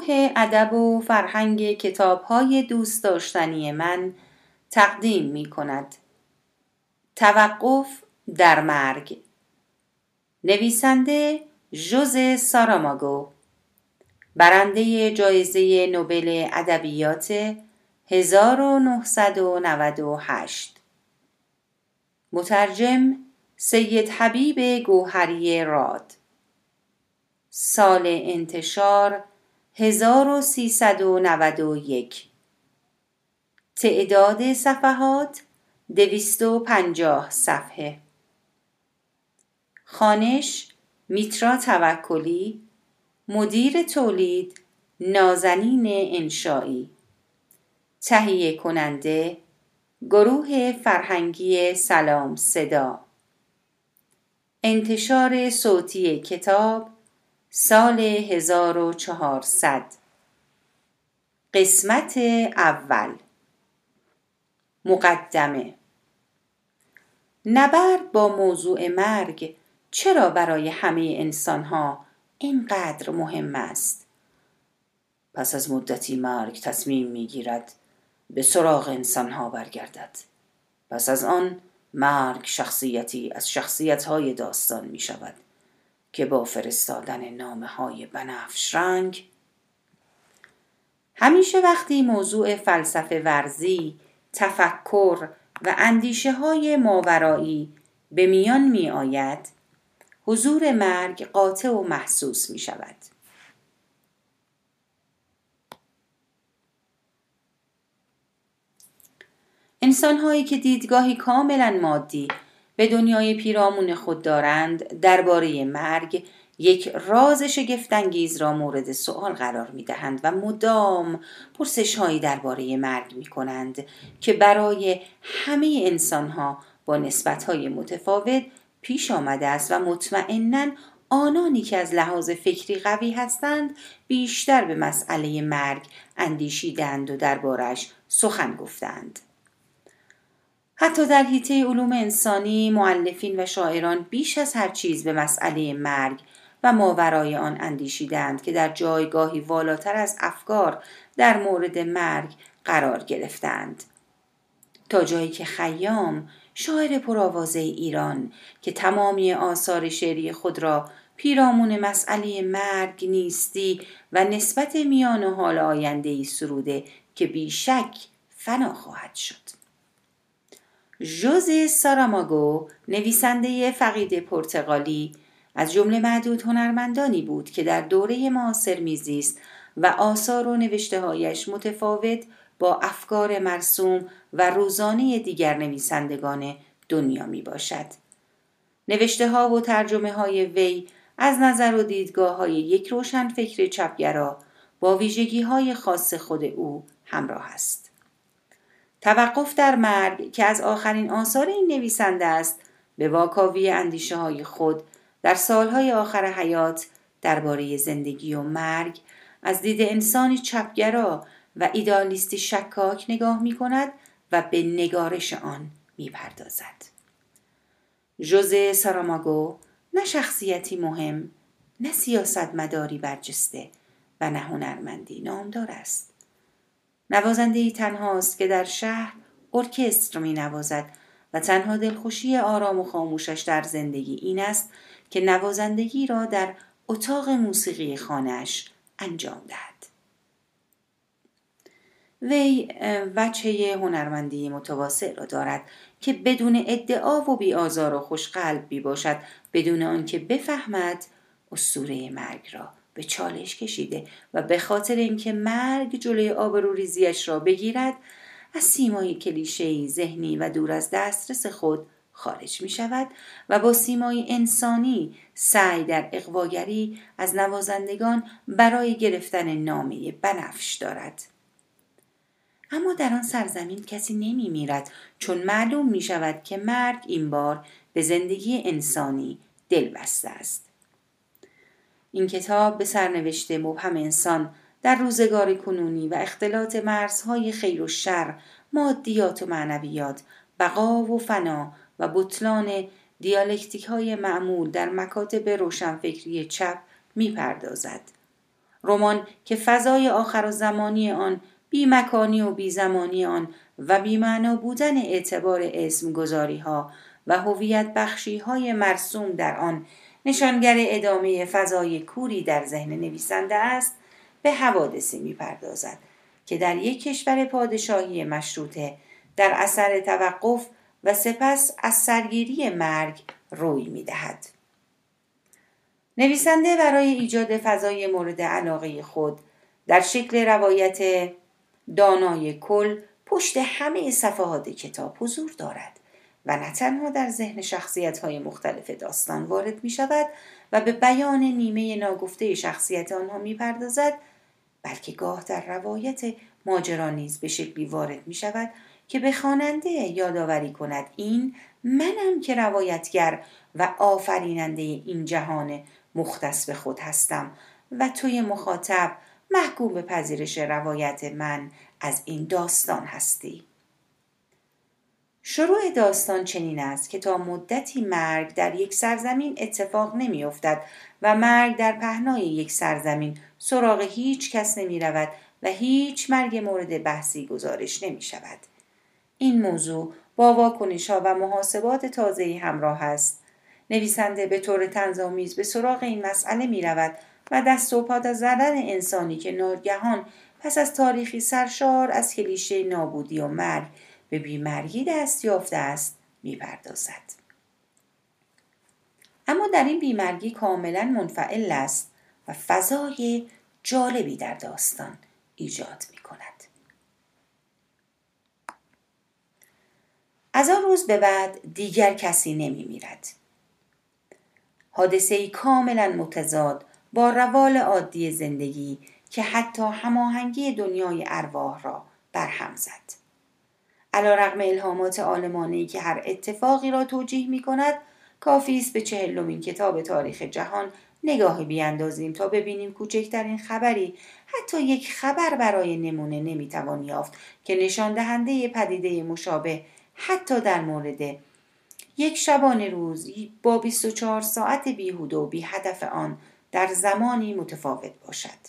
گروه ادب و فرهنگ کتاب های دوست داشتنی من تقدیم می کند. توقف در مرگ. نویسنده ژوز ساراماگو. برنده جایزه نوبل ادبیات 1998 مترجم سید حبیب گوهری راد. سال انتشار 1391 تعداد صفحات 250 صفحه. خانش میترا توکلی مدیر تولید نازنین انشایی تهیه کننده گروه فرهنگی سلام صدا. انتشار صوتی کتاب سال 1400 قسمت اول. مقدمه. نبرد با موضوع مرگ چرا برای همه انسانها اینقدر مهم است؟ پس از مدتی مرگ تصمیم می‌گیرد به سراغ انسانها برگردد. پس از آن مرگ شخصیتی از شخصیتهای داستان می شود که با فرستادن نامه های بنفش رنگ همیشه وقتی موضوع فلسفه ورزی، تفکر و اندیشه های ماورایی به میان می آید حضور مرگ قاطع و محسوس می شود. انسانهایی که دیدگاهی کاملا مادی به دنیای پیرامون خود دارند درباره مرگ یک راز شگفتانگیز را مورد سوال قرار می دهند و مدام پرسش هایی درباره مرگ می کنند که برای همه انسان ها با نسبت های متفاوت پیش آمده است و مطمئنا آنانی که از لحاظ فکری قوی هستند بیشتر به مسئله مرگ اندیشیدند و دربارش سخن گفتند. حتی در حیطه علوم انسانی معلفین و شاعران بیش از هر چیز به مسئله مرگ و ماورای آن اندیشیدند که در جایگاهی والاتر از افکار در مورد مرگ قرار گرفتند. تا جایی که خیام شاعر پرآوازه ایران که تمامی آثار شعری خود را پیرامون مسئله مرگ نیستی و نسبت میان و حال آینده سروده که بیشک فنا خواهد شد. ژوزه ساراماگو نویسنده فقید پرتغالی از جمله معدود هنرمندانی بود که در دوره معاصر میزیست و آثار و نوشتههایش متفاوت با افکار مرسوم و روزانه دیگر نویسندگان دنیا می باشد. نوشته ها و ترجمه های وی از نظر و دیدگاه های یک روشن فکر چپگرا با ویژگی های خاص خود او همراه است. توقف در مرگ که از آخرین آثار این نویسنده است به واکاوی اندیشه های خود در سالهای آخر حیات درباره زندگی و مرگ از دید انسانی چپگرا و ایدالیستی شکاک نگاه می کند و به نگارش آن می پردازد. جوزه ساراماگو نه شخصیتی مهم نه سیاست مداری برجسته و نه هنرمندی نامدار است. نوازنده تنهاست که در شهر ارکستر می نوازد و تنها دلخوشی آرام و خاموشش در زندگی این است که نوازندگی را در اتاق موسیقی خانهش انجام دهد. وی وچه هنرمندی متواصل را دارد که بدون ادعا و بیآزار و خوشقلب بی باشد بدون آنکه بفهمد اسطوره مرگ را به چالش کشیده و به خاطر اینکه مرگ جلوی آبروریزیش را بگیرد از سیمای کلیشهای ذهنی و دور از دسترس خود خارج می شود و با سیمای انسانی سعی در اقواگری از نوازندگان برای گرفتن نامه بنفش دارد. اما در آن سرزمین کسی نمی میرد چون معلوم می شود که مرگ این بار به زندگی انسانی دل بسته است. این کتاب به سرنوشت مبهم انسان در روزگار کنونی و اختلاط مرزهای خیر و شر مادیات و معنویات بقا و فنا و بطلان دیالکتیک های معمول در مکاتب روشنفکری چپ می‌پردازد. رمان که فضای آخر و زمانی آن بی مکانی و بی زمانی آن و بی معنا بودن اعتبار اسم گذاری ها و هویت بخشی های مرسوم در آن نشانگر ادامه فضای کوری در ذهن نویسنده است به حوادثی می‌پردازد که در یک کشور پادشاهی مشروطه در اثر توقف و سپس از سرگیری مرگ روی می‌دهد. نویسنده برای ایجاد فضای مورد علاقه خود در شکل روایت دانای کل پشت همه صفحات کتاب حضور دارد. و نه تنها در ذهن شخصیت های مختلف داستان وارد می شود و به بیان نیمه ناگفته شخصیت آنها می پردازد بلکه گاه در روایت ماجرا نیز به شکلی وارد می شود که به خواننده یادآوری کند این منم که روایتگر و آفریننده این جهان مختص به خود هستم و توی مخاطب محکوم به پذیرش روایت من از این داستان هستی. شروع داستان چنین است که تا مدتی مرگ در یک سرزمین اتفاق نمیافتد و مرگ در پهنای یک سرزمین سراغ هیچ کس نمی رود و هیچ مرگ مورد بحثی گزارش نمی شود. این موضوع با واکنش و محاسبات تازه همراه است. نویسنده به طور تنظامیز به سراغ این مسئله می رود و دست و پا زدن انسانی که ناگهان پس از تاریخی سرشار از کلیشه نابودی و مرگ به بیمرگی دست یافته است می‌پردازد اما در این بیمرگی کاملا منفعل است و فضای جالبی در داستان ایجاد می کند. از آن روز به بعد دیگر کسی نمی میرد. حادثه کاملا متضاد با روال عادی زندگی که حتی هماهنگی دنیای ارواح را برهم زد. علا رقم الهامات آلمانی که هر اتفاقی را توجیه می کند کافی است به چهلمین کتاب تاریخ جهان نگاهی بیاندازیم تا ببینیم کوچکترین خبری حتی یک خبر برای نمونه نمی‌توان یافت که نشان دهنده پدیده مشابه حتی در مورد یک شبانه روز با 24 ساعت بیهوده و بی هدف آن در زمانی متفاوت باشد.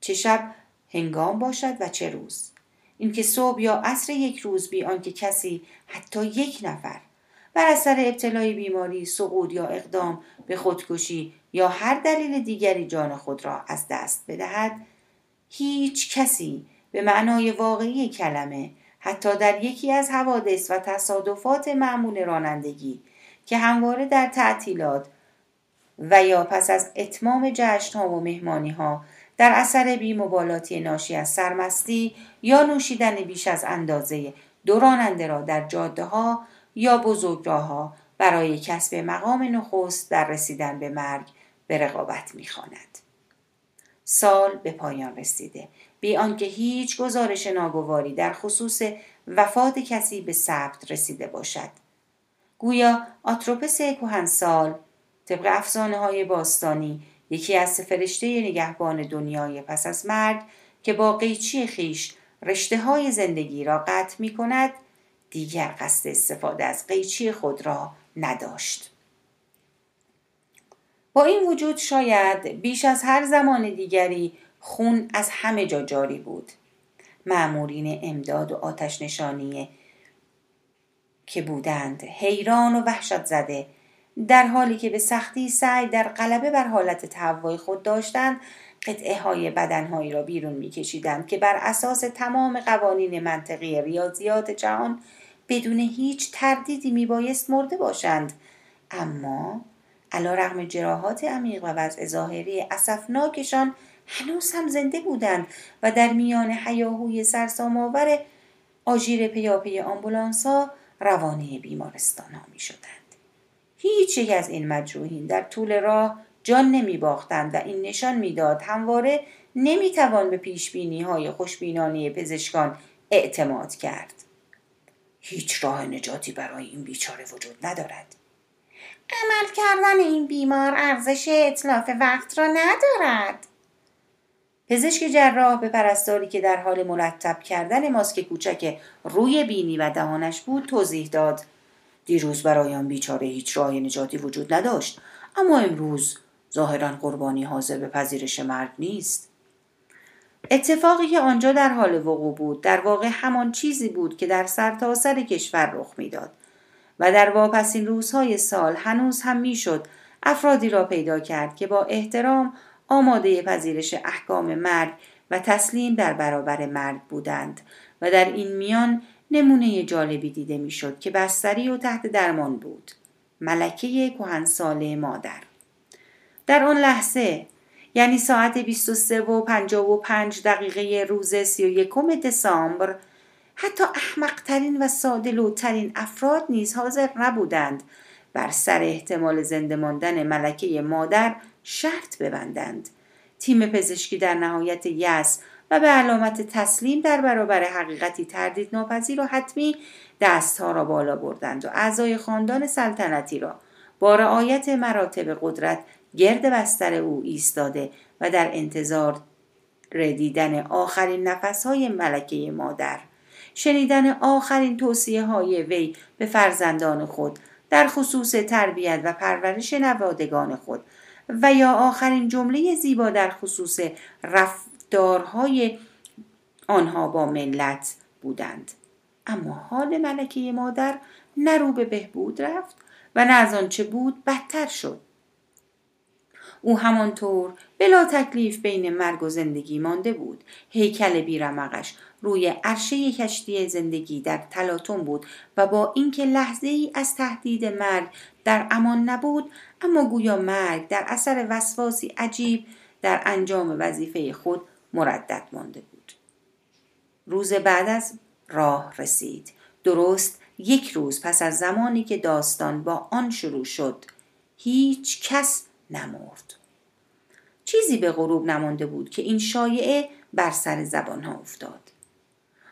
چه شب هنگام باشد و چه روز. اینکه صبح یا عصر یک روز بی آنکه کسی حتی یک نفر بر اثر ابتلای بیماری سقوط یا اقدام به خودکشی یا هر دلیل دیگری جان خود را از دست بدهد هیچ کسی به معنای واقعی کلمه حتی در یکی از حوادث و تصادفات معمول رانندگی که همواره در تعطیلات و یا پس از اتمام جشن ها و مهمانی ها در اثر بیمبالاتی ناشی از سرمستی یا نوشیدن بیش از اندازه دو راننده را در جاده ها یا بزرگراه ها برای کسب مقام نخست در رسیدن به مرگ به رقابت می‌خواند. سال به پایان رسیده. بی آنکه هیچ گزارش ناگواری در خصوص وفات کسی به ثبت رسیده باشد. گویا آتروپس کهنسال طبق افسانه های باستانی یکی از فرشته نگهبان دنیای پس از مرگ که با قیچی خیش رشته های زندگی را قطع می کند دیگر قصد استفاده از قیچی خود را نداشت. با این وجود شاید بیش از هر زمان دیگری خون از همه جا جاری بود. معمورین امداد و آتش نشانی که بودند حیران و وحشت زده در حالی که به سختی سعی در غلبه بر حالت تهوع خود داشتند قطعه های بدنهایی را بیرون میکشیدند که بر اساس تمام قوانین منطقی ریاضیات جهان بدون هیچ تردیدی میبایست مرده باشند اما علا رغم جراحات عمیق و وضع ظاهری اصفناکشان هنوز هم زنده بودند و در میان حیاهوی سرسامآور آژیر پیاپی آمبولانس ها روانه بیمارستان ها می شدند. هیچ یک از این مجروحین در طول راه جان نمی باختند و این نشان می‌داد همواره نمی‌توان به پیش بینی های خوشبینانه پزشکان اعتماد کرد. هیچ راه نجاتی برای این بیچاره وجود ندارد. عمل کردن این بیمار ارزش اطلاف وقت را ندارد. پزشک جراح به پرستاری که در حال مرتب کردن ماسک کوچک روی بینی و دهانش بود توضیح داد دیروز برای آن بیچاره هیچ راه نجاتی وجود نداشت اما امروز ظاهرا قربانی حاضر به پذیرش مرگ نیست. اتفاقی که آنجا در حال وقوع بود در واقع همان چیزی بود که در سرتاسر سر کشور رخ می‌داد و در واپسین روزهای سال هنوز هم می‌شد افرادی را پیدا کرد که با احترام آماده پذیرش احکام مرگ و تسلیم در برابر مرگ بودند و در این میان نمونه جالبی دیده می‌شد که بستری و تحت درمان بود. ملکه کهنساله مادر. در آن لحظه یعنی ساعت 23 و 55 دقیقه روز 31 دسامبر حتی احمقترین و سادلوترین افراد نیز حاضر نبودند بر سر احتمال زنده ماندن ملکه مادر شرط ببندند. تیم پزشکی در نهایت یس و به علامت تسلیم در برابر حقیقتی تردید ناپذیر و حتمی دستها را بالا بردند و اعضای خاندان سلطنتی را با رعایت مراتب قدرت گرد بستر او ایستاده و در انتظار ردیدن آخرین های ملکه مادر شنیدن آخرین توصیه های وی به فرزندان خود در خصوص تربیت و پرورش نوادگان خود و یا آخرین جمله زیبا در خصوص رفتارهای آنها با ملت بودند. اما حال ملکه مادر نه رو به بهبود رفت و نه از آنچه بود بدتر شد. او همانطور بلا تکلیف بین مرگ و زندگی مانده بود. هیکل بیرمقش روی عرشه کشتی زندگی در تلاطم بود و با اینکه لحظه ای از تهدید مرگ در امان نبود اما گویا مرگ در اثر وسواسی عجیب در انجام وظیفه خود مردد مانده بود. روز بعد از راه رسید. درست یک روز پس از زمانی که داستان با آن شروع شد هیچ کس نمرد. چیزی به غروب نمانده بود که این شایعه بر سر زبان ها افتاد.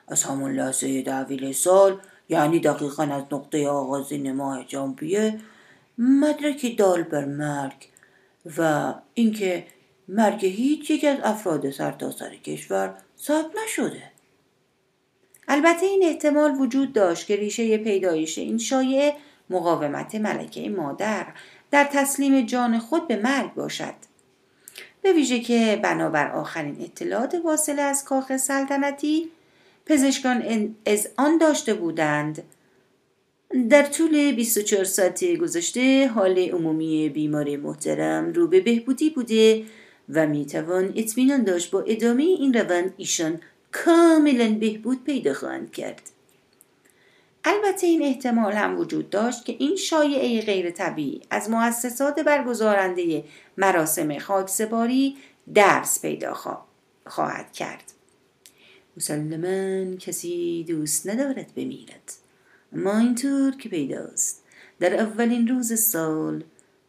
از همون لحظه دعویل سال یعنی دقیقا از نقطه آغازین ماه جانبیه مدرکی دال بر مرگ و اینکه مرگ هیچ یک از افراد سرتاسر سر کشور ثبت نشده. البته این احتمال وجود داشت که ریشه پیدایش این شایعه مقاومت ملکه مادر در تسلیم جان خود به مرگ باشد. به ویژه که بنابر آخرین اطلاعات واصله از کاخ سلطنتی پزشکان از آن داشته بودند. در طول 24 ساعت گذشته حال عمومی بیمار محترم رو به بهبودی بوده و می‌توان اطمینان داشت با ادامه این روند ایشان کاملا بهبود پیدا خواهند کرد. البته این احتمال هم وجود داشت که این شایعه غیر طبیعی از مؤسسات برگزارنده مراسم خاکسپاری درس پیدا خواهد کرد. مسلما کسی دوست ندارد بمیرد. اما اینطور که پیداست. در اولین روز سال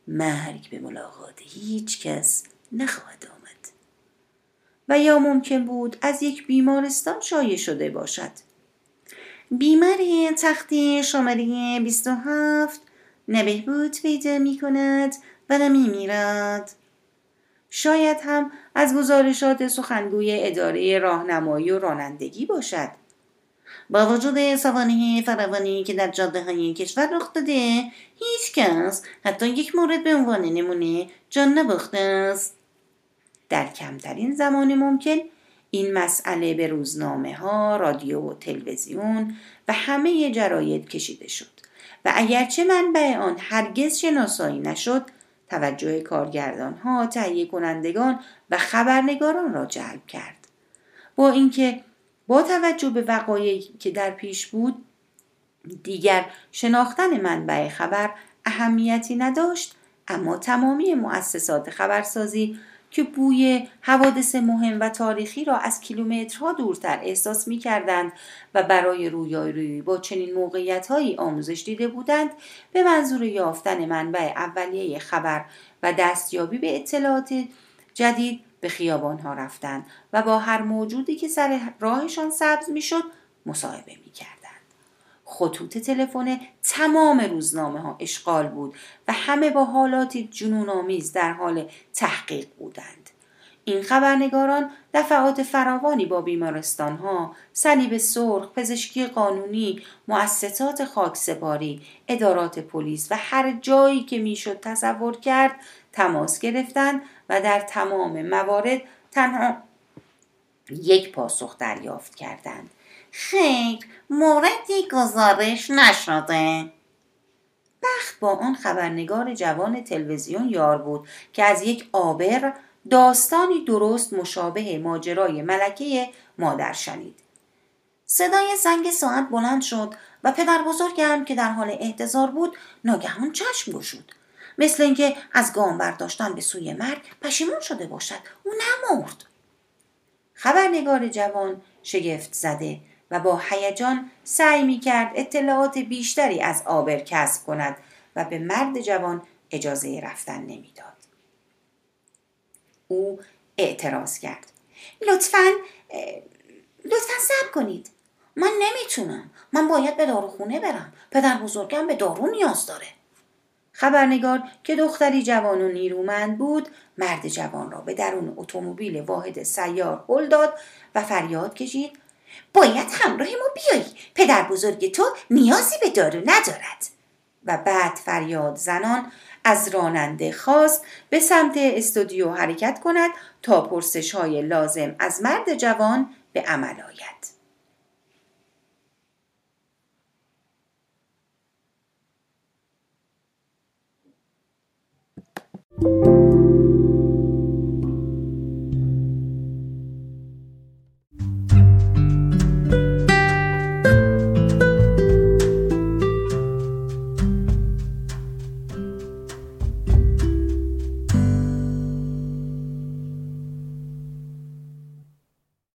مرگ به ملاقات هیچ کس نخواهد آمد. و یا ممکن بود از یک بیمارستان شایع شده باشد. بیمار تختی شماره 27 نبهبود پیدا می کند و نمی میرد. شاید هم از گزارشات سخنگوی اداره راهنمایی و رانندگی باشد. با وجود سوانه فراوانی که در جاده های کشور رخ داده هیچ کس حتی یک مورد به عنوان نمونه جان نباخته است. در کمترین زمان ممکن این مسئله به روزنامه ها، رادیو و تلویزیون و همه جراید کشیده شد و اگرچه منبع آن هرگز شناسایی نشد توجه کارگردان ها، تهیه کنندگان و خبرنگاران را جلب کرد. با اینکه با توجه به وقایعی که در پیش بود دیگر شناختن منبع خبر اهمیتی نداشت اما تمامی مؤسسات خبرسازی که بوی حوادث مهم و تاریخی را از کیلومترها دورتر احساس می کردند و برای رویارویی با چنین موقعیت هایی آموزش دیده بودند به منظور یافتن منبع اولیه خبر و دستیابی به اطلاعات جدید به خیابان ها رفتند و با هر موجودی که سر راهشان سبز می شد مصاحبه می کردند. خطوط تلفن تمام روزنامه ها اشغال بود و همه با حالاتی جنون آمیز در حال تحقیق بودند. این خبرنگاران دفعات فراوانی با بیمارستانها، صلیب سرخ، پزشکی قانونی، مؤسسات خاکسپاری، ادارات پلیس و هر جایی که می‌شد تصور کرد تماس گرفتند و در تمام موارد تنها یک پاسخ دریافت کردند. خیر موردی گزارش نشده. بخت با آن خبرنگار جوان تلویزیون یار بود که از یک آبر داستانی درست مشابه ماجرای ملکه مادر شنید. صدای زنگ ساعت بلند شد و پدر بزرگم که در حال احتضار بود ناگهان چشم گشود. مثل اینکه از گام برداشتن به سوی مرگ پشیمون شده باشد او نمرد. خبرنگار جوان شگفت زده و با هیجان سعی می کرد اطلاعات بیشتری از آبر کسب کند و به مرد جوان اجازه رفتن نمی‌داد. او اعتراض کرد. لطفا لطفا صبر کنید. من نمی‌تونم. من باید به داروخونه برم. پدر بزرگم به دارو نیاز داره. خبرنگار که دختری جوان و نیرومند بود مرد جوان را به درون اتومبیل واحد سیار هل داد و فریاد کشید باید همراه ما بیایی پدر بزرگ تو نیازی به دارو ندارد و بعد فریاد زنان از راننده خواست به سمت استودیو حرکت کند تا پرسش های لازم از مرد جوان به عمل آید.